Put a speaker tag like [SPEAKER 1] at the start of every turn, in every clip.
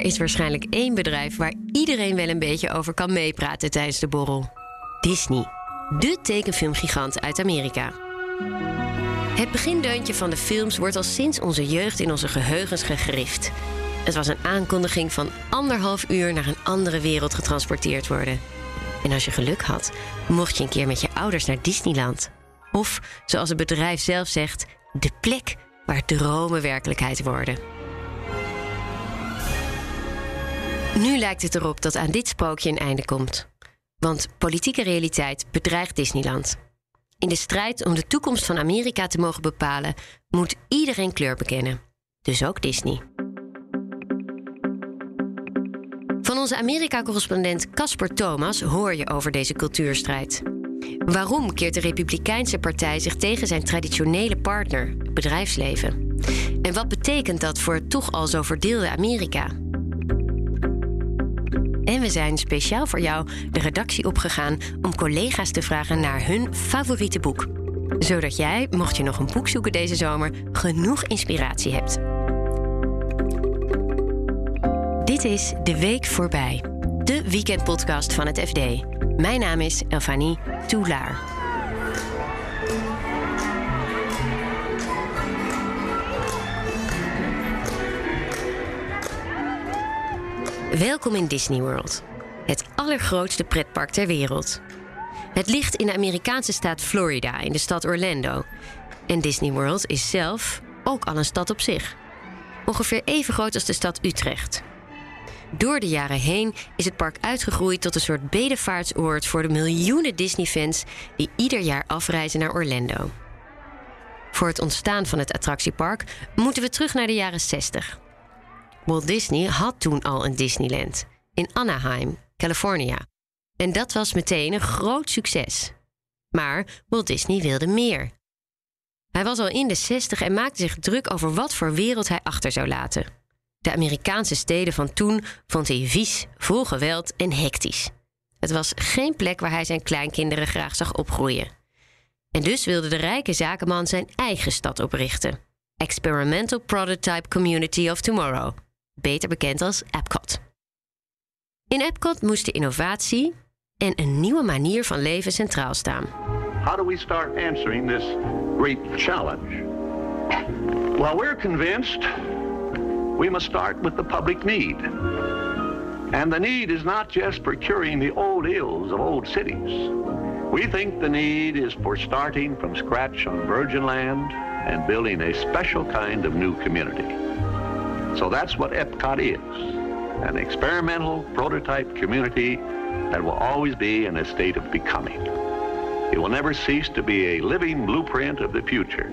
[SPEAKER 1] Er is waarschijnlijk één bedrijf waar iedereen wel een beetje over kan meepraten tijdens de borrel: Disney, de tekenfilmgigant uit Amerika. Het begindeuntje van de films wordt al sinds onze jeugd in onze geheugens gegrift. Het was een aankondiging van anderhalf uur naar een andere wereld getransporteerd worden. En als je geluk had, mocht je een keer met je ouders naar Disneyland. Of, zoals het bedrijf zelf zegt, de plek waar dromen werkelijkheid worden. Nu lijkt het erop dat aan dit sprookje een einde komt. Want politieke realiteit bedreigt Disneyland. In de strijd om de toekomst van Amerika te mogen bepalen, moet iedereen kleur bekennen. Dus ook Disney. Van onze Amerika-correspondent Casper Thomas hoor je over deze cultuurstrijd. Waarom keert de Republikeinse Partij zich tegen zijn traditionele partner, het bedrijfsleven? En wat betekent dat voor het toch al zo verdeelde Amerika? En we zijn speciaal voor jou de redactie opgegaan om collega's te vragen naar hun favoriete boek. Zodat jij, mocht je nog een boek zoeken deze zomer, genoeg inspiratie hebt. Dit is De Week Voorbij, de weekendpodcast van het FD. Mijn naam is Elfanie Toulaar. Welkom in Disney World, het allergrootste pretpark ter wereld. Het ligt in de Amerikaanse staat Florida, in de stad Orlando. En Disney World is zelf ook al een stad op zich. Ongeveer even groot als de stad Utrecht. Door de jaren heen is het park uitgegroeid tot een soort bedevaartsoord voor de miljoenen Disney-fans die ieder jaar afreizen naar Orlando. Voor het ontstaan van het attractiepark moeten we terug naar de jaren 60. Walt Disney had toen al een Disneyland in Anaheim, California. En dat was meteen een groot succes. Maar Walt Disney wilde meer. Hij was al in de 60 en maakte zich druk over wat voor wereld hij achter zou laten. De Amerikaanse steden van toen vond hij vies, vol geweld en hectisch. Het was geen plek waar hij zijn kleinkinderen graag zag opgroeien. En dus wilde de rijke zakenman zijn eigen stad oprichten. Experimental Prototype Community of Tomorrow, beter bekend als Epcot. In Epcot moest de innovatie en een nieuwe manier van leven centraal staan.
[SPEAKER 2] How do we start answering this great challenge? Well, we're convinced we must start with the public need. And the need is not just for curing the old ills of old cities. We think the need is for starting from scratch on virgin land and building a special kind of new community. So that's what Epcot is an experimental prototype community that will always be in a state of becoming. It will never cease to be a living blueprint of the future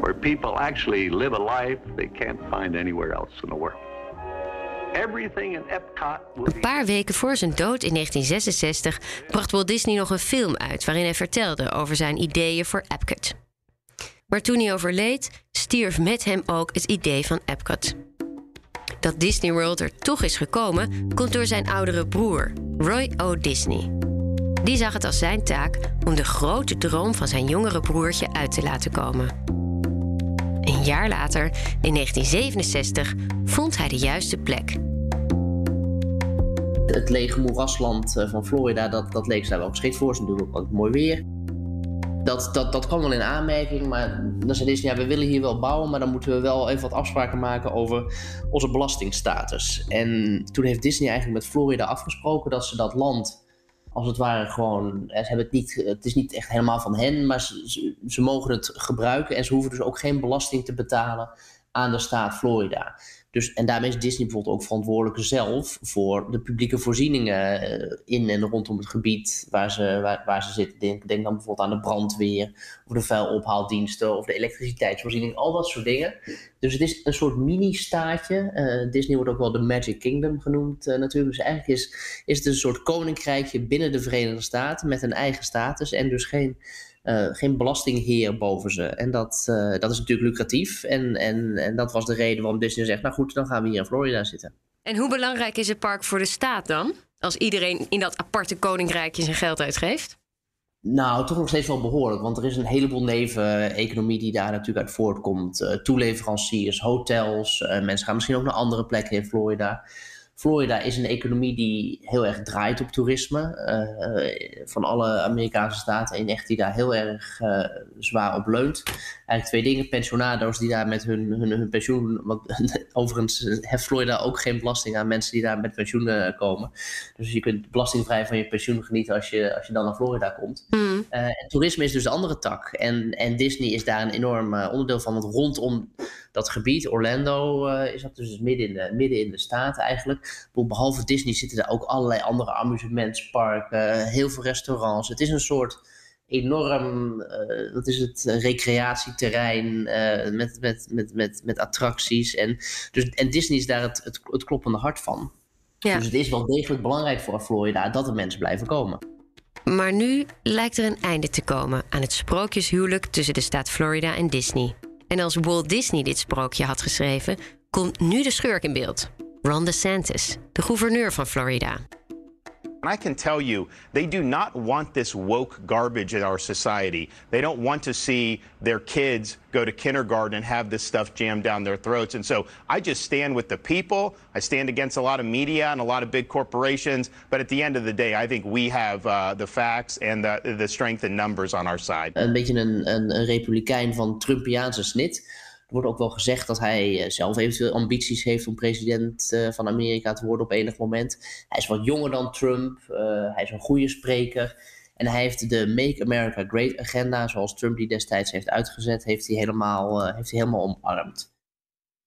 [SPEAKER 2] where people actually live a life they can't find anywhere else in the world. Everything in Epcot
[SPEAKER 1] Een paar weken voor zijn dood in 1966 bracht Walt Disney nog een film uit waarin hij vertelde over zijn ideeën voor Epcot. Maar toen hij overleed, stierf met hem ook het idee van Epcot. Dat Disney World er toch is gekomen, komt door zijn oudere broer, Roy O. Disney. Die zag het als zijn taak om de grote droom van zijn jongere broertje uit te laten komen. Een jaar later, in 1967, vond hij de juiste plek.
[SPEAKER 3] Het lege moerasland eh, van Florida, dat, dat leek daar wel geschikt voor. Het natuurlijk ook mooi weer. Dat, dat, dat kwam wel in aanmerking, maar dan zei Disney, ja, we willen hier wel bouwen, maar dan moeten we wel even wat afspraken maken over onze belastingstatus. En toen heeft Disney eigenlijk met Florida afgesproken dat ze dat land, als het ware gewoon, ze hebben het, niet, het is niet echt helemaal van hen, maar ze, ze, ze mogen het gebruiken en ze hoeven dus ook geen belasting te betalen aan de staat Florida. Dus, en daarmee is Disney bijvoorbeeld ook verantwoordelijk zelf voor de publieke voorzieningen eh, in en rondom het gebied waar ze, waar, waar ze zitten. Denk, denk dan bijvoorbeeld aan de brandweer, of de vuilophaaldiensten, of de elektriciteitsvoorziening, al dat soort dingen. Dus het is een soort mini-staatje. Eh, Disney wordt ook wel de Magic Kingdom genoemd uh, natuurlijk. Dus eigenlijk is, is het een soort koninkrijkje binnen de Verenigde Staten met een eigen status en dus geen uh, geen belastingheer boven ze. En dat, uh, dat is natuurlijk lucratief. En, en, en dat was de reden waarom Disney zegt: Nou goed, dan gaan we hier in Florida zitten.
[SPEAKER 1] En hoe belangrijk is het park voor de staat dan? Als iedereen in dat aparte koninkrijkje zijn geld uitgeeft?
[SPEAKER 3] Nou, toch nog steeds wel behoorlijk. Want er is een heleboel neveneconomie die daar natuurlijk uit voortkomt. Uh, toeleveranciers, hotels. Mensen gaan misschien ook naar andere plekken in Florida. Florida is een economie die heel erg draait op toerisme. Uh, van alle Amerikaanse staten een echt die daar heel erg uh, zwaar op leunt. Eigenlijk twee dingen. Pensionado's die daar met hun, hun, hun pensioen... Want overigens heeft Florida ook geen belasting aan mensen die daar met pensioen uh, komen. Dus je kunt belastingvrij van je pensioen genieten als je, als je dan naar Florida komt. Mm. en toerisme is dus de andere tak. En, en Disney is daar een enorm onderdeel van. Want rondom dat gebied, Orlando, is dat dus midden in de, midden in de staat eigenlijk. Behalve Disney zitten er ook allerlei andere amusementsparken, heel veel restaurants. Het is een soort enorm, uh, wat is het, recreatieterrein uh, met, met, met, met, met attracties. En, dus, en Disney is daar het, het, het kloppende hart van. Ja. Dus het is wel degelijk belangrijk voor Florida dat de mensen blijven komen.
[SPEAKER 1] Maar nu lijkt er een einde te komen aan het sprookjeshuwelijk tussen de staat Florida en Disney. En als Walt Disney dit sprookje had geschreven, komt nu de schurk in beeld. Ron DeSantis, de gouverneur van Florida.
[SPEAKER 4] I can tell you, they do not want this woke garbage in our society. They don't want to see their kids go to kindergarten and have this stuff jammed down their throats. And so I just stand with the people. I stand against a lot of media and a lot of big corporations. But at the end of the day, I think we have uh, the facts and the, the strength and numbers on our side.
[SPEAKER 3] Een beetje een, een, een republikein van Trumpiaanse snit. Wordt ook wel gezegd dat hij eh, zelf eventueel ambities heeft om president eh, van Amerika te worden op enig moment. Hij is wat jonger dan Trump, uh, hij is een goede spreker. En hij heeft de Make America Great agenda, zoals Trump die destijds heeft uitgezet, heeft hij helemaal, heeft hij helemaal omarmd.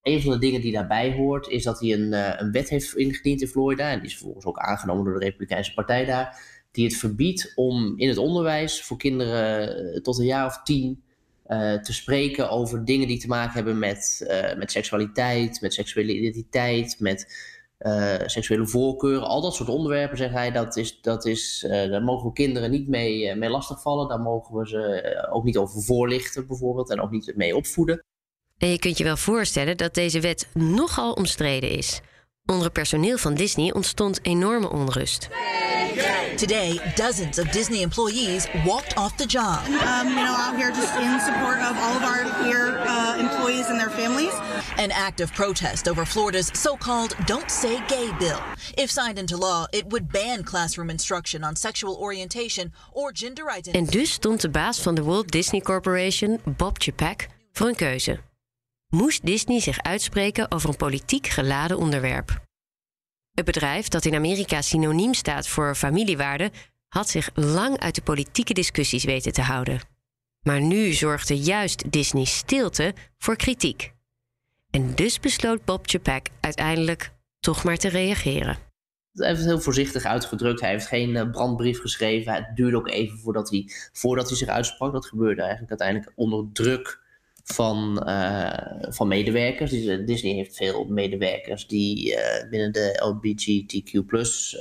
[SPEAKER 3] Een van de dingen die daarbij hoort, is dat hij een, een wet heeft ingediend in Florida. En die is vervolgens ook aangenomen door de Republikeinse Partij daar. Die het verbiedt om in het onderwijs voor kinderen tot een jaar of tien uh, te spreken over dingen die te maken hebben met, uh, met seksualiteit, met seksuele identiteit, met uh, seksuele voorkeuren. Al dat soort onderwerpen, zegt hij, dat is, dat is, daar mogen we kinderen niet mee, mee lastigvallen. Daar mogen we ze ook niet over voorlichten, bijvoorbeeld, en ook niet mee opvoeden.
[SPEAKER 1] En je kunt je wel voorstellen dat deze wet nogal omstreden is. Onder het personeel van Disney ontstond enorme onrust.
[SPEAKER 5] Today, dozens of Disney employees walked off the job.
[SPEAKER 6] Um, you know, out here just in support of all of our here uh, employees and their families.
[SPEAKER 5] An act of protest over Florida's so-called "Don't Say Gay" bill. If signed into law, it would ban classroom instruction on sexual orientation or gender identity.
[SPEAKER 1] En dus stond de baas van de Walt Disney Corporation, Bob Chapek, voor een keuze. Moest Disney zich uitspreken over een politiek geladen onderwerp? Het bedrijf, dat in Amerika synoniem staat voor familiewaarde, had zich lang uit de politieke discussies weten te houden. Maar nu zorgde juist Disney stilte voor kritiek. En dus besloot Bob Chapek uiteindelijk toch maar te reageren.
[SPEAKER 3] Hij heeft het heel voorzichtig uitgedrukt. Hij heeft geen eh, brandbrief geschreven. Het duurde ook even voordat hij, voordat hij zich uitsprak. Dat gebeurde eigenlijk uiteindelijk onder druk van, uh, van medewerkers. Disney heeft veel medewerkers die uh, binnen de LGBTQ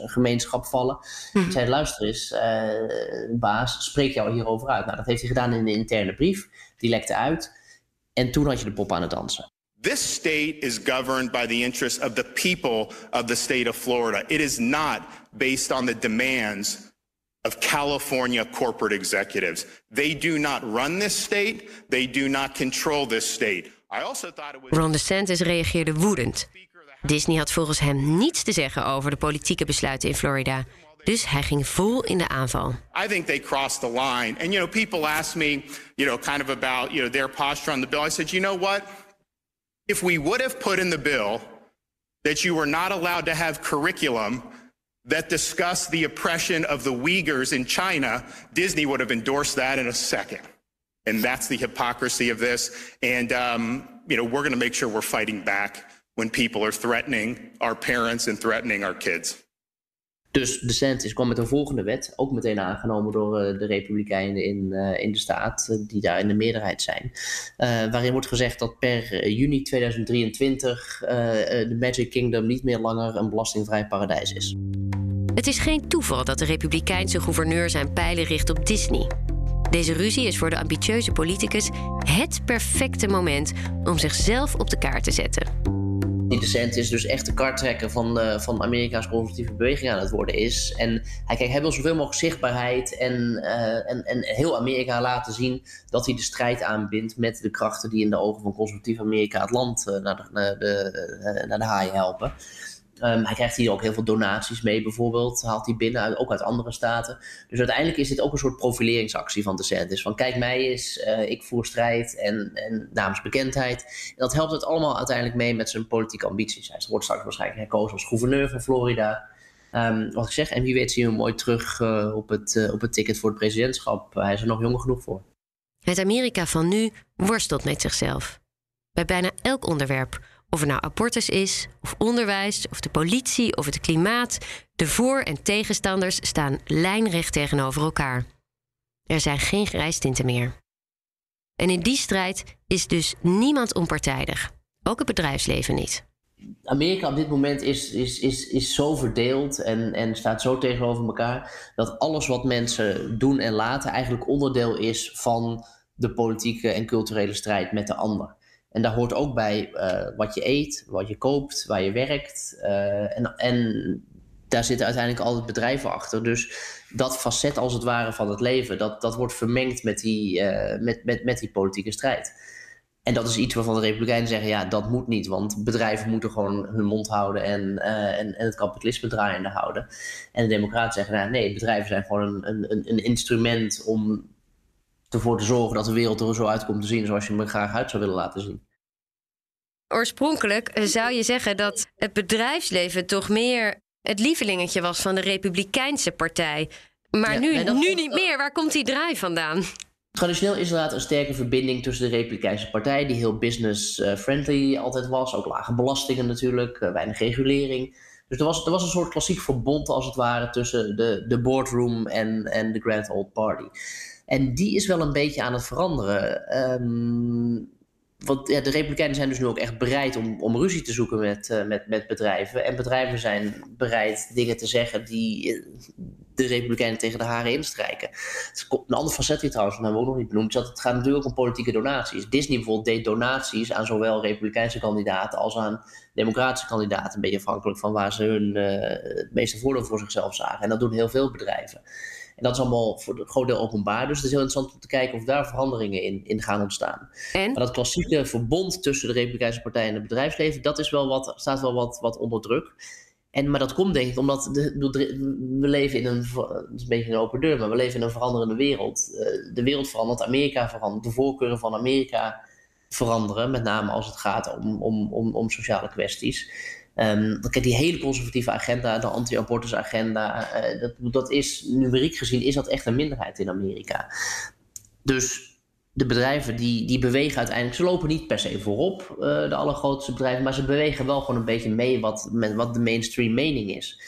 [SPEAKER 3] gemeenschap vallen. Mm zei, luister eens, uh, baas, spreek jou hierover uit. Nou, dat heeft hij gedaan in een interne brief. Die lekte uit. En toen had je de pop aan het dansen.
[SPEAKER 4] This state is governed by the interests of the people of the state of Florida. It is not based on the demands of California corporate executives. They do not run this state. They do not control this state. I also thought it was...
[SPEAKER 1] Ron DeSantis reageerde woedend. Disney had volgens hem niets te zeggen over de politieke besluiten in Florida. Dus hij ging vol in de aanval.
[SPEAKER 4] I think they crossed the line. And you know, people ask me, you know, kind of about, you know, their posture on the bill. I said, you know what? If we would have put in the bill that you were not allowed to have curriculum that discussed the oppression of the Uyghurs in China, Disney would have endorsed that in a second. And that's the hypocrisy of this. And, um, you know, we're going to make sure we're fighting back when people are threatening our parents and threatening our kids.
[SPEAKER 3] Dus DeSantis kwam met een volgende wet, ook meteen aangenomen door uh, de Republikeinen in, uh, in de staat, uh, die daar in de meerderheid zijn. waarin wordt gezegd dat per juni 2023 de Magic Kingdom niet meer langer een belastingvrij paradijs is.
[SPEAKER 1] Het is geen toeval dat de Republikeinse gouverneur zijn pijlen richt op Disney. Deze ruzie is voor de ambitieuze politicus het perfecte moment om zichzelf op de kaart te zetten.
[SPEAKER 3] Die DeSantis dus echt de karttrekker van, uh, van Amerika's conservatieve beweging aan het worden is. En hij, kijk, hij wil zoveel mogelijk zichtbaarheid en, uh, en, en heel Amerika laten zien dat hij de strijd aanbindt met de krachten die in de ogen van conservatief Amerika het land uh, naar, de, naar, de, naar de haaien helpen. Um, hij krijgt hier ook heel veel donaties mee, bijvoorbeeld. Haalt hij binnen, ook uit andere staten. Dus uiteindelijk is dit ook een soort profileringsactie van DeSantis. Van kijk mij eens, uh, ik voer strijd en, en namens bekendheid. En dat helpt het allemaal uiteindelijk mee met zijn politieke ambities. Hij wordt straks waarschijnlijk herkozen als gouverneur van Florida. Um, wat ik zeg, en wie weet zien we hem mooi terug uh, op, het, uh, op het ticket voor het presidentschap. hij is er nog jong genoeg voor.
[SPEAKER 1] Het Amerika van nu worstelt met zichzelf. Bij bijna elk onderwerp of het nou abortus is, of onderwijs, of de politie, of het klimaat. De voor- en tegenstanders staan lijnrecht tegenover elkaar. Er zijn geen grijstinten meer. En in die strijd is dus niemand onpartijdig. Ook het bedrijfsleven niet.
[SPEAKER 3] Amerika op dit moment is, is, is, is zo verdeeld en, en staat zo tegenover elkaar dat alles wat mensen doen en laten eigenlijk onderdeel is van de politieke en culturele strijd met de ander. En daar hoort ook bij uh, wat je eet, wat je koopt, waar je werkt. Uh, en, en daar zitten uiteindelijk altijd bedrijven achter. Dus dat facet als het ware van het leven, dat, dat wordt vermengd met die, uh, met, met, met die politieke strijd. En dat is iets waarvan de Republikeinen zeggen: ja, dat moet niet, want bedrijven moeten gewoon hun mond houden en, en, en het kapitalisme draaiende houden. En de Democraten zeggen: nou, nee, bedrijven zijn gewoon een, een, een instrument om ervoor te zorgen dat de wereld er zo uit komt te zien zoals je hem graag uit zou willen laten zien.
[SPEAKER 1] Oorspronkelijk zou je zeggen dat het bedrijfsleven toch meer het lievelingetje was van de Republikeinse partij. Maar ja, nu, nu komt, niet meer. Waar komt die draai vandaan?
[SPEAKER 3] Traditioneel is inderdaad een sterke verbinding tussen de Republikeinse partij, die heel business-friendly altijd was. Ook lage belastingen natuurlijk, weinig regulering. Dus er was, er was een soort klassiek verbond als het ware tussen de, de boardroom en, en de Grand Old Party. En die is wel een beetje aan het veranderen. Um, want ja, de Republikeinen zijn dus nu ook echt bereid om, om ruzie te zoeken met, uh, met, met bedrijven. En bedrijven zijn bereid dingen te zeggen die de Republikeinen tegen de haren instrijken. Een ander facet die trouwens, dat hebben we ook nog niet benoemd, dat het gaat natuurlijk ook om politieke donaties. Disney bijvoorbeeld deed donaties aan zowel Republikeinse kandidaten als aan Democratische kandidaten. Een beetje afhankelijk van waar ze hun uh, het meeste voordeel voor zichzelf zagen. En dat doen heel veel bedrijven. En dat is allemaal voor een groot deel openbaar. Dus het is heel interessant om te kijken of daar veranderingen in, in gaan ontstaan.
[SPEAKER 1] En?
[SPEAKER 3] Maar dat klassieke verbond tussen de Republikeinse Partij en het bedrijfsleven, dat is wel wat, staat wel wat, wat onder druk. En, maar dat komt denk ik omdat de, we leven in een, het is een beetje een open deur, maar we leven in een veranderende wereld. De wereld verandert, Amerika verandert, de voorkeuren van Amerika veranderen, met name als het gaat om, om, om, om sociale kwesties. Um, die hele conservatieve agenda, de anti-abortus agenda, uh, dat, dat is numeriek gezien is dat echt een minderheid in Amerika. Dus de bedrijven die, die bewegen uiteindelijk, ze lopen niet per se voorop, uh, de allergrootste bedrijven, maar ze bewegen wel gewoon een beetje mee wat, met wat de mainstream mening is.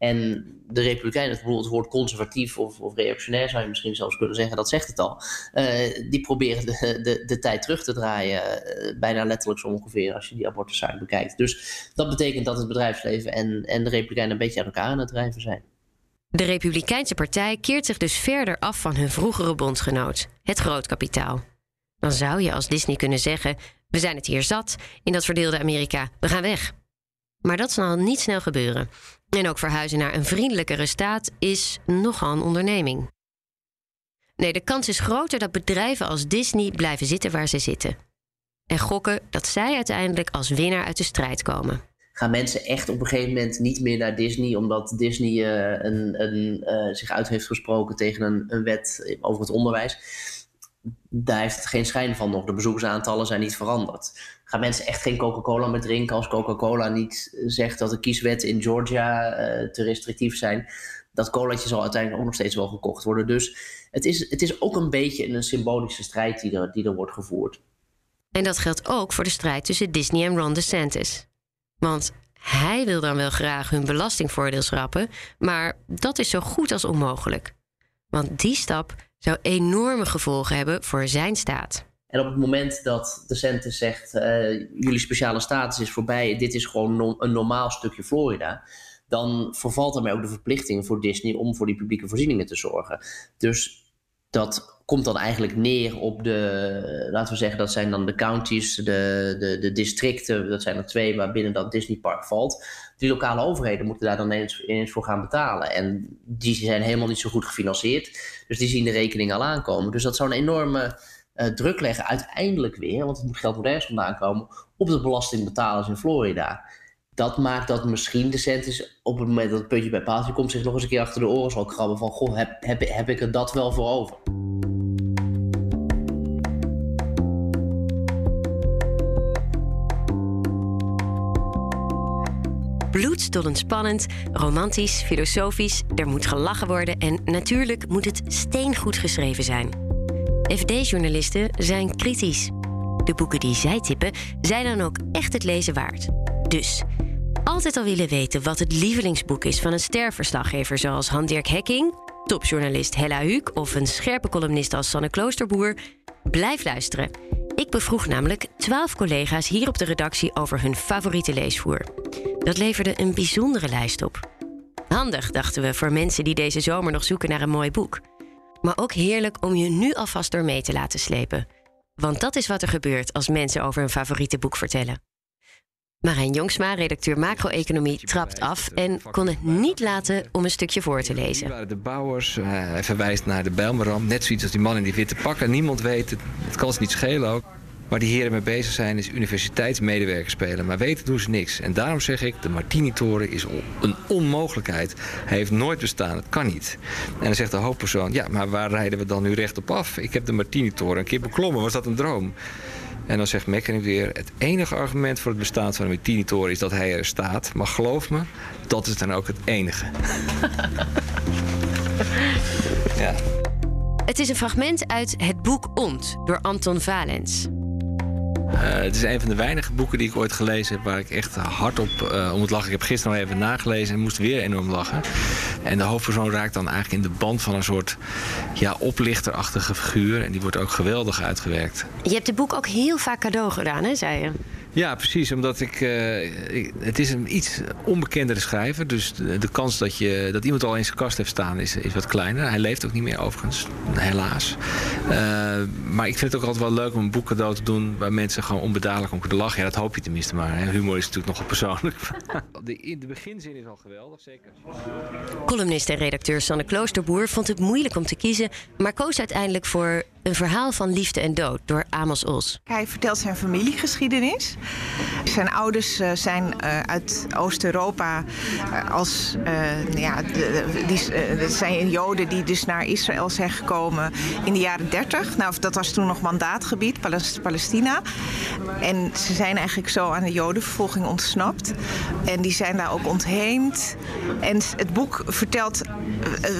[SPEAKER 3] En de Republikeinen, bijvoorbeeld het woord conservatief of, of, reactionair zou je misschien zelfs kunnen zeggen, dat zegt het al. Uh, die proberen de, de, de, tijd terug te draaien, uh, bijna letterlijk zo ongeveer, als je die abortuszaak bekijkt. Dus dat betekent dat het bedrijfsleven en, en de Republikeinen een beetje aan elkaar aan het drijven zijn.
[SPEAKER 1] De Republikeinse Partij keert zich dus verder af van hun vroegere bondgenoot, het grootkapitaal. Dan zou je als Disney kunnen zeggen: We zijn het hier zat in dat verdeelde Amerika, we gaan weg. Maar dat zal niet snel gebeuren. En ook verhuizen naar een vriendelijkere staat is nogal een onderneming. Nee, de kans is groter dat bedrijven als Disney blijven zitten waar ze zitten. En gokken dat zij uiteindelijk als winnaar uit de strijd komen.
[SPEAKER 3] Gaan mensen echt op een gegeven moment niet meer naar Disney omdat Disney uh, een, een, uh, zich uit heeft gesproken tegen een, een wet over het onderwijs? daar heeft het geen schijn van nog. De bezoekersaantallen zijn niet veranderd. Gaan mensen echt geen Coca-Cola meer drinken als Coca-Cola niet zegt dat de kieswetten in Georgia uh, te restrictief zijn? Dat colaatje zal uiteindelijk ook nog steeds wel gekocht worden. Dus het is, het is ook een beetje een symbolische strijd die er, die er wordt gevoerd.
[SPEAKER 1] En dat geldt ook voor de strijd tussen Disney en Ron DeSantis. Want hij wil dan wel graag hun belastingvoordeel schrappen, maar dat is zo goed als onmogelijk. Want die stap zou enorme gevolgen hebben voor zijn staat.
[SPEAKER 3] En op het moment dat de Centen zegt: uh, jullie speciale status is voorbij, dit is gewoon een normaal stukje Florida. Dan vervalt daarmee ook de verplichting voor Disney om voor die publieke voorzieningen te zorgen. Dus Dat komt dan eigenlijk neer op de, laten we zeggen, dat zijn dan de counties, de, de, de districten, dat zijn er twee waarbinnen dat Disneypark valt. Die lokale overheden moeten daar dan eens, eens voor gaan betalen. En die zijn helemaal niet zo goed gefinancierd. Dus die zien de rekening al aankomen. Dus dat zou een enorme uh, druk leggen uiteindelijk weer, want het geld moet ergens vandaan komen, op de belastingbetalers in Florida. Dat maakt dat misschien de centis op het moment dat het puntje bij paaltje komt, zich nog eens een keer achter de oren zal krabben van, goh, heb, heb, heb ik er dat wel voor over?
[SPEAKER 1] Bloedstollend spannend, romantisch, filosofisch, er moet gelachen worden en natuurlijk moet het steengoed geschreven zijn. FD-journalisten zijn kritisch. De boeken die zij tippen zijn dan ook echt het lezen waard. Dus altijd al willen weten wat het lievelingsboek is van een sterverslaggever zoals Han-Dirk Hekking, topjournalist Hella Huuk of een scherpe columnist als Sanne Kloosterboer? Blijf luisteren. Ik bevroeg namelijk twaalf collega's hier op de redactie over hun favoriete leesvoer. Dat leverde een bijzondere lijst op. Handig, dachten we, voor mensen die deze zomer nog zoeken naar een mooi boek. Maar ook heerlijk om je nu alvast door mee te laten slepen. Want dat is wat er gebeurt als mensen over hun favoriete boek vertellen. Marijn Jongsma, redacteur macro-economie, trapt af en kon het niet laten om een stukje voor te lezen.
[SPEAKER 7] waren de bouwers. Uh, hij verwijst naar de Bijlmerramp. Net zoiets als die man in die witte pakken. Niemand weet het. Het kan ze niet schelen ook. Waar die heren mee bezig zijn is universiteitsmedewerkers spelen. Maar weten doen ze niks. En daarom zeg ik, de Martini-toren is een onmogelijkheid. Hij heeft nooit bestaan, het kan niet. En dan zegt de hoofdpersoon, ja, maar waar rijden we dan nu recht op af? Ik heb de Martini-toren een keer beklommen, was dat een droom? En dan zegt Mekkering weer: het enige argument voor het bestaan van de Martini-toren is dat hij er staat. Maar geloof me, dat is dan ook het enige.
[SPEAKER 1] ja. Het is een fragment uit het boek Ont door Anton Valens.
[SPEAKER 7] Uh, het is een van de weinige boeken die ik ooit gelezen heb waar ik echt hardop uh, om het lachen. Ik heb gisteren nog even nagelezen en moest weer enorm lachen. En de hoofdpersoon raakt dan eigenlijk in de band van een soort ja, oplichterachtige figuur. En die wordt ook geweldig uitgewerkt.
[SPEAKER 1] Je hebt het boek ook heel vaak cadeau gedaan, hè, zei je?
[SPEAKER 7] Ja, precies. Omdat ik, uh, Het is een iets onbekendere schrijver. Dus de, de, kans dat, je, dat iemand al in zijn kast heeft staan is, is wat kleiner. Hij leeft ook niet meer overigens, helaas. Uh, maar ik vind het ook altijd wel leuk om een boek cadeau te doen... waar mensen gewoon onbedadelijk om kunnen lachen. Ja, dat hoop je tenminste maar. Hè. Humor is natuurlijk nogal persoonlijk. De, de beginzin is al geweldig, zeker.
[SPEAKER 1] Columnist en redacteur Sanne Kloosterboer vond het moeilijk om te kiezen... maar koos uiteindelijk voor een verhaal van liefde en dood door Amos Os.
[SPEAKER 8] Hij vertelt zijn familiegeschiedenis. Zijn ouders uh, zijn uh, uit Oost-Europa uh, als ja, die, zijn Joden die dus naar Israël zijn gekomen in de jaren 30. Nou, dat was toen nog mandaatgebied, Palestina. En ze zijn eigenlijk zo aan de Jodenvervolging ontsnapt. En die zijn daar ook ontheemd. En het boek vertelt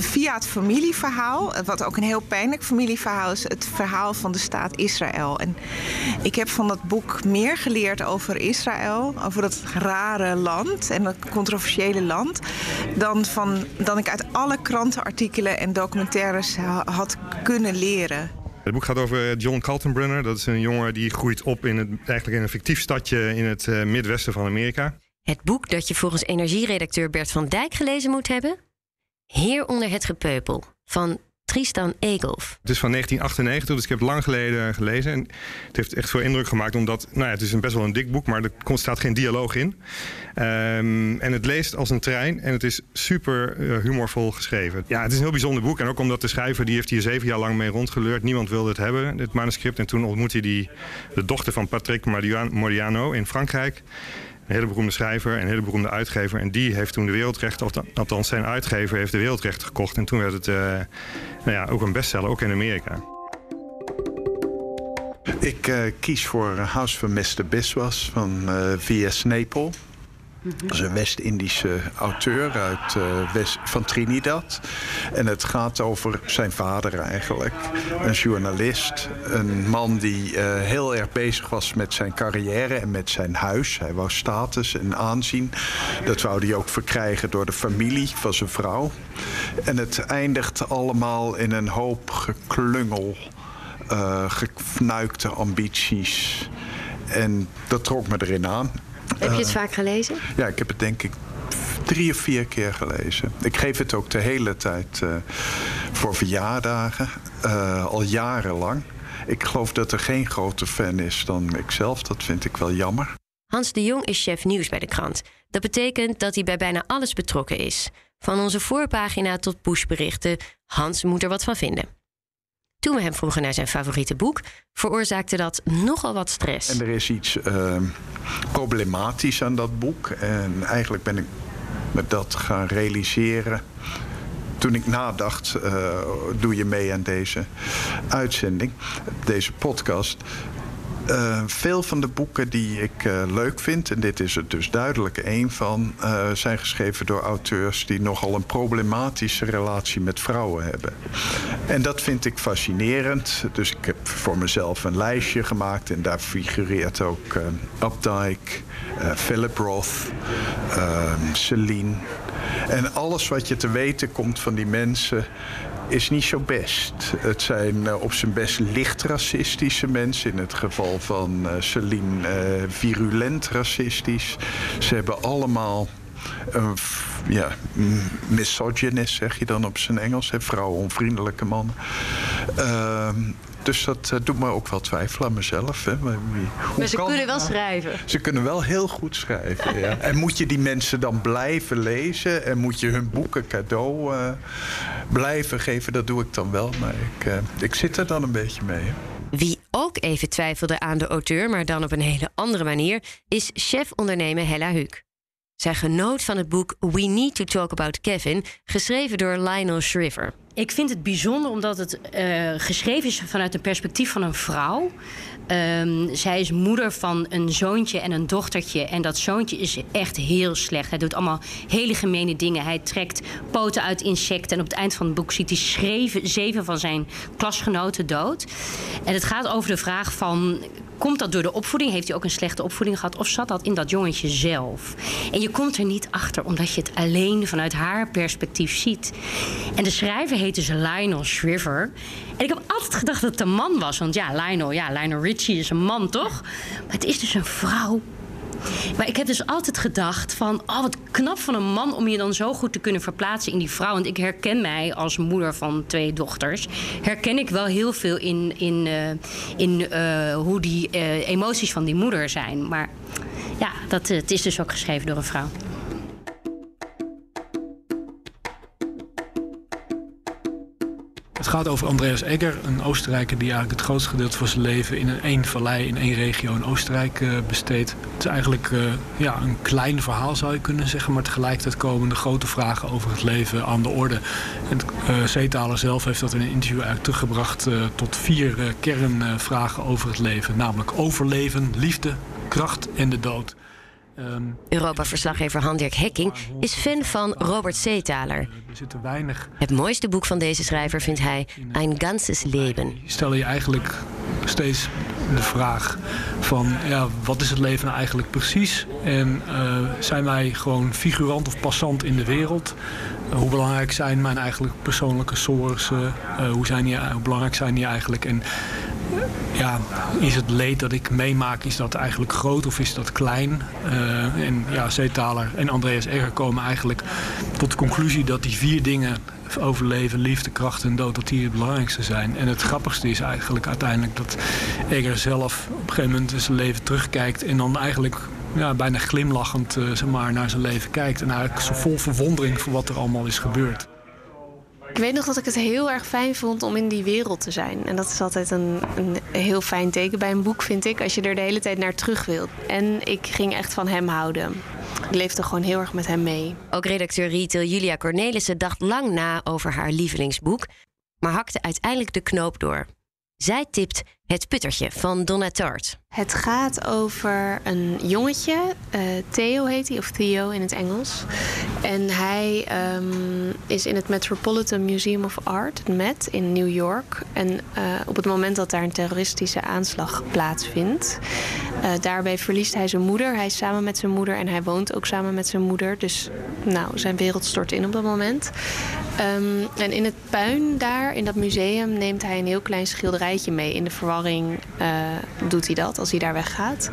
[SPEAKER 8] via het familieverhaal, wat ook een heel pijnlijk familieverhaal is, het verhaal van de staat Israël. En ik heb van dat boek meer geleerd over Israël, over dat rare land en dat controversiële land, dan, van, dan ik uit alle krantenartikelen en documentaires had kunnen leren.
[SPEAKER 9] Het boek gaat over John Kaltenbrunner. Dat is een jongen die groeit op in het, eigenlijk in een fictief stadje in het uh, midwesten van Amerika.
[SPEAKER 1] Het boek dat je volgens energieredacteur Bert van Dijk gelezen moet hebben? Heer onder het gepeupel van Tristan Egolf.
[SPEAKER 9] Het is van 1998, dus ik heb lang geleden gelezen. En het heeft echt veel indruk gemaakt, omdat nou ja, het is best wel een dik boek, maar er staat geen dialoog in. Um, en het leest als een trein en het is super uh, humorvol geschreven. Ja, het is een heel bijzonder boek. En ook omdat de schrijver, die heeft hier zeven jaar lang mee rondgeleurd. Niemand wilde het hebben, dit manuscript. En toen ontmoette hij die, de dochter van Patrick Moriano in Frankrijk een hele beroemde schrijver en een hele beroemde uitgever. En die heeft toen de wereldrechten, althans zijn uitgever heeft de wereldrechten gekocht. En toen werd het uh, nou ja, ook een bestseller, ook in Amerika.
[SPEAKER 10] Ik uh, kies voor House van Mr. Biswas van uh, V.S. Napel. Dat is een West-Indische auteur uit, West, van Trinidad. En het gaat over zijn vader eigenlijk. Een journalist. Een man die uh, heel erg bezig was met zijn carrière en met zijn huis. Hij wou status en aanzien. Dat wou hij ook verkrijgen door de familie van zijn vrouw. En het eindigt allemaal in een hoop geklungel. Uh, gefnuikte ambities. En dat trok me erin aan.
[SPEAKER 1] Heb je het vaak gelezen?
[SPEAKER 10] Ja, ik heb het denk ik drie of vier keer gelezen. Ik geef het ook de hele tijd uh, voor verjaardagen, uh, al jarenlang. Ik geloof dat er geen groter fan is dan ikzelf. Dat vind ik wel jammer.
[SPEAKER 1] Hans de Jong is chef nieuws bij de krant. Dat betekent dat hij bij bijna alles betrokken is. Van onze voorpagina tot pushberichten. Hans moet er wat van vinden. Toen we hem vroegen naar zijn favoriete boek, veroorzaakte dat nogal wat stress.
[SPEAKER 10] En er is iets uh, problematisch aan dat boek. En eigenlijk ben ik me dat gaan realiseren. Toen ik nadacht, uh, doe je mee aan deze uitzending, deze podcast. Uh, veel van de boeken die ik uh, leuk vind, en dit is er dus duidelijk één van, uh, zijn geschreven door auteurs die nogal een problematische relatie met vrouwen hebben. En dat vind ik fascinerend. Dus ik heb voor mezelf een lijstje gemaakt en daar figureert ook Updike, Philip Roth, Celine. En alles wat je te weten komt van die mensen is niet zo best. Het zijn uh, op zijn best licht racistische mensen. In het geval van uh, Celine uh, virulent racistisch. Ze hebben allemaal een ja, misogynist, zeg je dan op zijn Engels. Vrouwenonvriendelijke mannen. Ehm, dus dat uh, doet me ook wel twijfelen aan mezelf. Hè. Maar,
[SPEAKER 1] maar ze kunnen wel schrijven.
[SPEAKER 10] Ze kunnen wel heel goed schrijven, ja. En moet je die mensen dan blijven lezen... en moet je hun boeken cadeau uh, blijven geven? Dat doe ik dan wel, maar ik, uh, ik zit er dan een beetje mee. Hè.
[SPEAKER 1] Wie ook even twijfelde aan de auteur, maar dan op een hele andere manier... is chef-ondernemer Hella Huuk. Zij genoot van het boek We Need to Talk About Kevin... geschreven door Lionel Shriver.
[SPEAKER 11] Ik vind het bijzonder omdat het uh, geschreven is vanuit een perspectief van een vrouw. Um, zij is moeder van een zoontje en een dochtertje. En dat zoontje is echt heel slecht. Hij doet allemaal hele gemene dingen. Hij trekt poten uit insecten. En op het eind van het boek ziet hij schreven, zeven van zijn klasgenoten dood. En het gaat over de vraag van... Komt dat door de opvoeding? Heeft hij ook een slechte opvoeding gehad? Of zat dat in dat jongetje zelf? En je komt er niet achter omdat je het alleen vanuit haar perspectief ziet. En de schrijver heet dus Lionel Shriver. En ik heb altijd gedacht dat het een man was. Want ja, Lionel, ja, Lionel Richie is een man, toch? Maar het is dus een vrouw. Maar ik heb dus altijd gedacht van... oh, wat knap van een man om je dan zo goed te kunnen verplaatsen in die vrouw. Want ik herken mij als moeder van twee dochters... herken ik wel heel veel in, in, uh, in uh, hoe die uh, emoties van die moeder zijn. Maar ja, dat, het is dus ook geschreven door een vrouw.
[SPEAKER 12] Gaat over Andreas Egger, een Oostenrijker die eigenlijk het grootste gedeelte van zijn leven in een één vallei, in één regio in Oostenrijk uh, besteedt. Het is eigenlijk uh, ja, een klein verhaal zou je kunnen zeggen, maar tegelijkertijd komen de grote vragen over het leven aan de orde. En uh, Zeetaler zelf heeft dat in een interview eigenlijk teruggebracht tot vier kernvragen over het leven. Namelijk overleven, liefde, kracht en de dood.
[SPEAKER 1] Um, Europa-verslaggever Handjerk Hekking is fan van Robert.
[SPEAKER 12] Er zit weinig...
[SPEAKER 1] Het mooiste boek van deze schrijver vindt hij Ein ganzes Leben.
[SPEAKER 12] Stel je eigenlijk steeds de vraag van ja, wat is het leven nou eigenlijk precies? En uh, zijn wij gewoon figurant of passant in de wereld? Uh, hoe belangrijk zijn mijn eigenlijk persoonlijke sources? Uh, hoe, zijn die, hoe belangrijk zijn die eigenlijk? En ja, is het leed dat ik meemaak, is dat eigenlijk groot of is dat klein? Uh, en ja, Zeetaler en Andreas Egger komen eigenlijk tot de conclusie dat die vier dingen overleven, liefde, kracht en dood, dat die het belangrijkste zijn. En het grappigste is eigenlijk uiteindelijk dat Egger zelf op een gegeven moment in zijn leven terugkijkt en dan eigenlijk ja, bijna glimlachend uh, zeg maar, naar zijn leven kijkt. En eigenlijk zo vol verwondering voor wat er allemaal is gebeurd.
[SPEAKER 13] Ik weet nog dat ik het heel erg fijn vond om in die wereld te zijn. En dat is altijd een, een heel fijn teken bij een boek, vind ik, als je er de hele tijd naar terug wilt. En ik ging echt van hem houden. Ik leefde gewoon heel erg met hem mee.
[SPEAKER 1] Ook redacteur retail Julia Cornelissen dacht lang na over haar lievelingsboek, maar hakte uiteindelijk de knoop door. Zij tipt Het Puttertje van Donna Tartt.
[SPEAKER 13] Het gaat over een jongetje, uh, Theo heet hij, of Theo in het Engels. En hij um, is in het Metropolitan Museum of Art, het Met, in New York. En uh, op het moment dat daar een terroristische aanslag plaatsvindt, uh, daarbij verliest hij zijn moeder. Hij is samen met zijn moeder en hij woont ook samen met zijn moeder. Dus nou, zijn wereld stort in op dat moment. Um, en in het puin daar, in dat museum, neemt hij een heel klein schilderijtje mee in de verwarring uh, doet hij dat als hij daar weggaat.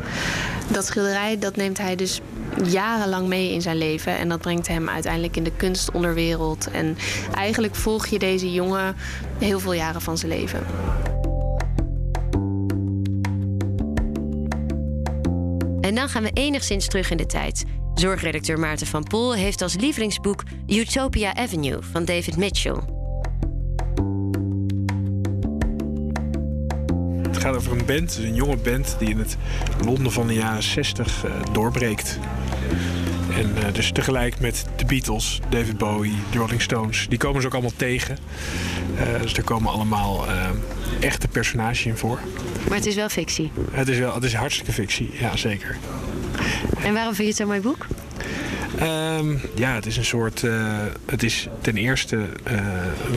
[SPEAKER 13] Dat schilderij dat neemt hij dus jarenlang mee in zijn leven. En dat brengt hem uiteindelijk in de kunstonderwereld. En eigenlijk volg je deze jongen heel veel jaren van zijn leven.
[SPEAKER 1] En dan gaan we enigszins terug in de tijd. Zorgredacteur Maarten van Pol heeft als lievelingsboek Utopia Avenue van David Mitchell.
[SPEAKER 14] Het gaat over een band, een jonge band die in het Londen van de jaren 60 uh, eh, doorbreekt. En uh, dus tegelijk met de Beatles, David Bowie, de Rolling Stones, die komen ze ook allemaal tegen. Uh, dus er komen allemaal echte personages in voor.
[SPEAKER 1] Maar het is wel fictie?
[SPEAKER 14] Het is, wel, het is hartstikke fictie, ja zeker.
[SPEAKER 1] En waarom vind je het zo'n mooi boek?
[SPEAKER 14] Um, ja, het is een soort. Uh, het is ten eerste. Uh,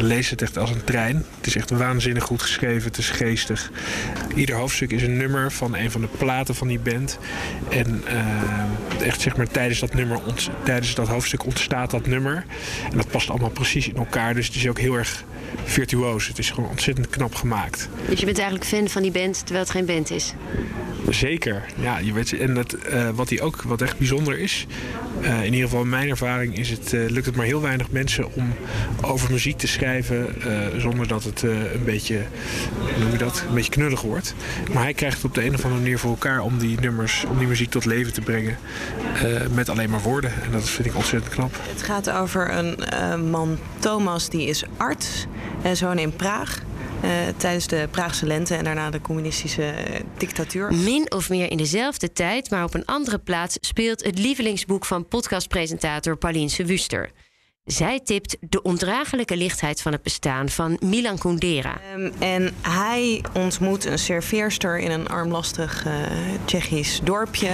[SPEAKER 14] lees het echt als een trein. Het is echt waanzinnig goed geschreven. Het is geestig. Ieder hoofdstuk is een nummer van een van de platen van die band. En uh, echt zeg maar tijdens dat nummer, tijdens dat hoofdstuk ontstaat dat nummer. En dat past allemaal precies in elkaar. Dus het is ook heel erg virtuoos. Het is gewoon ontzettend knap gemaakt.
[SPEAKER 1] Dus je bent eigenlijk fan van die band terwijl het geen band is?
[SPEAKER 14] Zeker, ja. Je weet, en dat, uh, wat, die ook, wat echt bijzonder is, in ieder geval in mijn ervaring, is het, uh, lukt het maar heel weinig mensen om over muziek te schrijven zonder dat het een beetje, noem je dat, een beetje knullig wordt. Maar hij krijgt het op de een of andere manier voor elkaar om die nummers, om die muziek tot leven te brengen met alleen maar woorden. En dat vind ik ontzettend knap.
[SPEAKER 15] Het gaat over een man, Thomas, die is arts en zoon in Praag. Uh, tijdens de Praagse lente en daarna de communistische uh, dictatuur.
[SPEAKER 1] Min of meer in dezelfde tijd, maar op een andere plaats, speelt het lievelingsboek van podcastpresentator Pauline Wuster. Zij tipt de ondraaglijke lichtheid van het bestaan van Milan Kundera.
[SPEAKER 15] Um, en hij ontmoet een serveerster in een armlastig uh, Tsjechisch dorpje.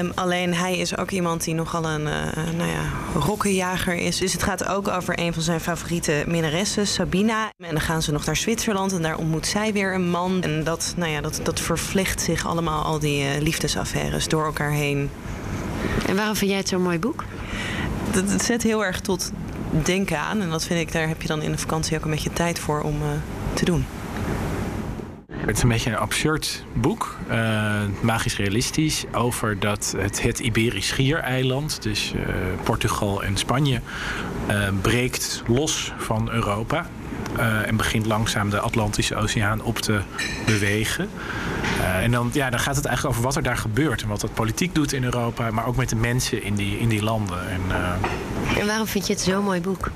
[SPEAKER 15] Um, alleen hij is ook iemand die nogal een uh, nou ja, rokkenjager is. Dus het gaat ook over een van zijn favoriete minnaressen, Sabina. En dan gaan ze nog naar Zwitserland en daar ontmoet zij weer een man. En dat, nou ja, dat, dat vervlecht zich allemaal, al die uh, liefdesaffaires door elkaar heen.
[SPEAKER 1] En waarom vind jij het zo'n mooi boek?
[SPEAKER 15] Het zet heel erg tot denken aan. En dat vind ik, daar heb je dan in de vakantie ook een beetje tijd voor om uh, te doen.
[SPEAKER 16] Het is een beetje een absurd boek, uh, magisch realistisch, over dat het, Iberisch Schiereiland, dus uh, Portugal en Spanje, breekt los van Europa. En begint langzaam de Atlantische Oceaan op te bewegen. en dan, ja, dan gaat het eigenlijk over wat er daar gebeurt en wat dat politiek doet in Europa, maar ook met de mensen in die, in die landen. En,
[SPEAKER 1] en waarom vind je het zo'n mooi boek?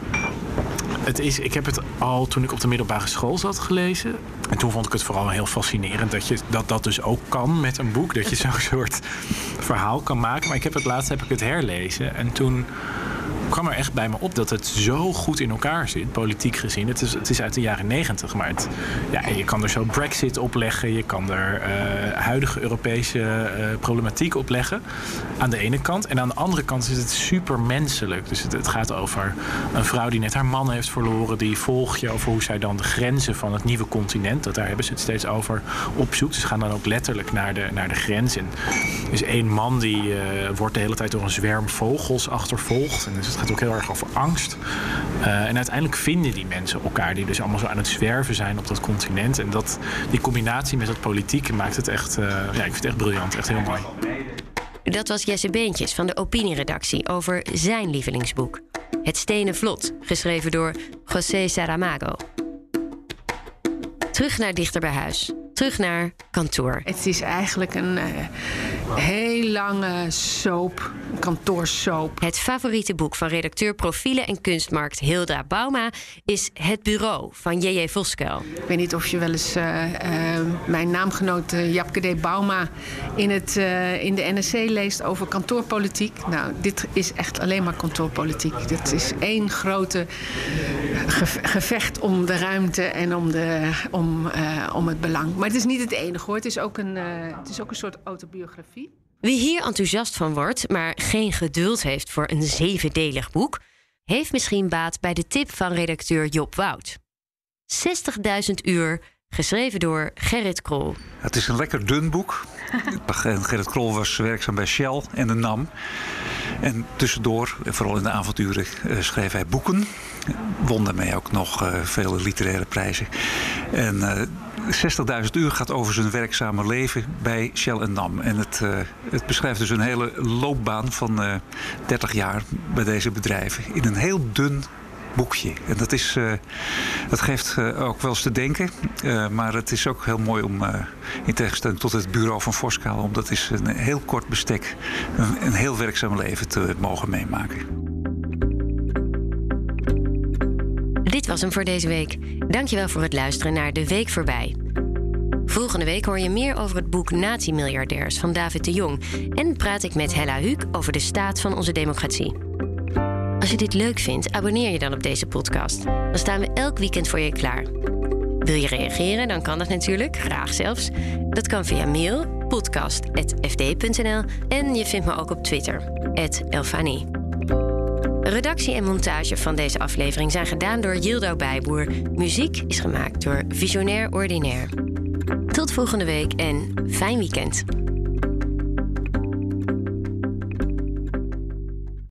[SPEAKER 16] Het is, ik heb het al toen ik op de middelbare school zat gelezen. En toen vond ik het vooral heel fascinerend dat je, dat, dat dus ook kan met een boek. Dat je zo'n soort verhaal kan maken. Maar ik heb het laatst heb ik het herlezen. En toen kwam er echt bij me op dat het zo goed in elkaar zit, politiek gezien. Het is, het is uit de jaren negentig, maar het, ja, je kan er zo Brexit opleggen. Je kan er uh, huidige Europese uh, problematiek opleggen. Aan de ene kant. En aan de andere kant is het super menselijk. Dus het, gaat over een vrouw die net haar man heeft verloren. Die volg je over hoe zij dan de grenzen van het nieuwe continent, dat daar hebben ze het steeds over, opzoekt. Ze gaan dan ook letterlijk naar de, naar de grens. En is één man die uh, wordt de hele tijd door een zwerm vogels achtervolgd. En dus gaat ook heel erg over angst. Uh, en uiteindelijk vinden die mensen elkaar, die dus allemaal zo aan het zwerven zijn op dat continent. En dat, die combinatie met het politieke maakt het echt, uh, ja, ik vind het echt briljant, echt heel mooi.
[SPEAKER 1] Dat was Jesse Beentjes van de opinieredactie over zijn lievelingsboek. Het Stenen Vlot, geschreven door José Saramago. Terug naar dichter bij huis terug naar kantoor.
[SPEAKER 17] Het is eigenlijk een uh, heel lange soap, kantoorsoap.
[SPEAKER 1] Het favoriete boek van redacteur profielen en kunstmarkt Hilda Bauma is Het Bureau van J.J. Voskuil.
[SPEAKER 17] Ik weet niet of je wel eens uh, uh, mijn naamgenoot Japke D. Bauma in, het, in de NSC leest over kantoorpolitiek. Nou, dit is echt alleen maar kantoorpolitiek. Dit is één grote gevecht om de ruimte en om, de, om, om het belang. Maar het is niet het enige hoor. Het is ook een, uh, het is ook een soort autobiografie.
[SPEAKER 1] Wie hier enthousiast van wordt, maar geen geduld heeft voor een zevendelig boek, heeft misschien baat bij de tip van redacteur Job Wout. 60.000 uur, geschreven door Gerrit Krol.
[SPEAKER 18] Het is een lekker dun boek. Gerrit Krol was werkzaam bij Shell en de NAM. En tussendoor, vooral in de avonturen, eh, schreef hij boeken. Won daarmee ook nog uh, vele literaire prijzen. En uh, 60.000 uur gaat over zijn werkzame leven bij Shell en NAM. En het, uh, het beschrijft dus een hele loopbaan van uh, 30 jaar bij deze bedrijven. In een heel dun boekje. En dat, is, uh, dat geeft ook wel eens te denken. maar het is ook heel mooi om, in tegenstelling tot het bureau van Voskaal... om dat is een heel kort bestek, een, een heel werkzaam leven te mogen meemaken.
[SPEAKER 1] Was hem voor deze week. Dankjewel voor het luisteren naar De Week Voorbij. Volgende week hoor je meer over het boek Nazi-miljardairs van David de Jong. En praat ik met Hella Huuk over de staat van onze democratie. Als je dit leuk vindt, abonneer je dan op deze podcast. Dan staan we elk weekend voor je klaar. Wil je reageren? Dan kan dat natuurlijk, graag zelfs. Dat kan via mail, podcast.fd.nl en je vindt me ook op Twitter, Elfanie. Redactie en montage van deze aflevering zijn gedaan door Yildo Bijboer. Muziek is gemaakt door Visionair Ordinaire. Tot volgende week en fijn weekend.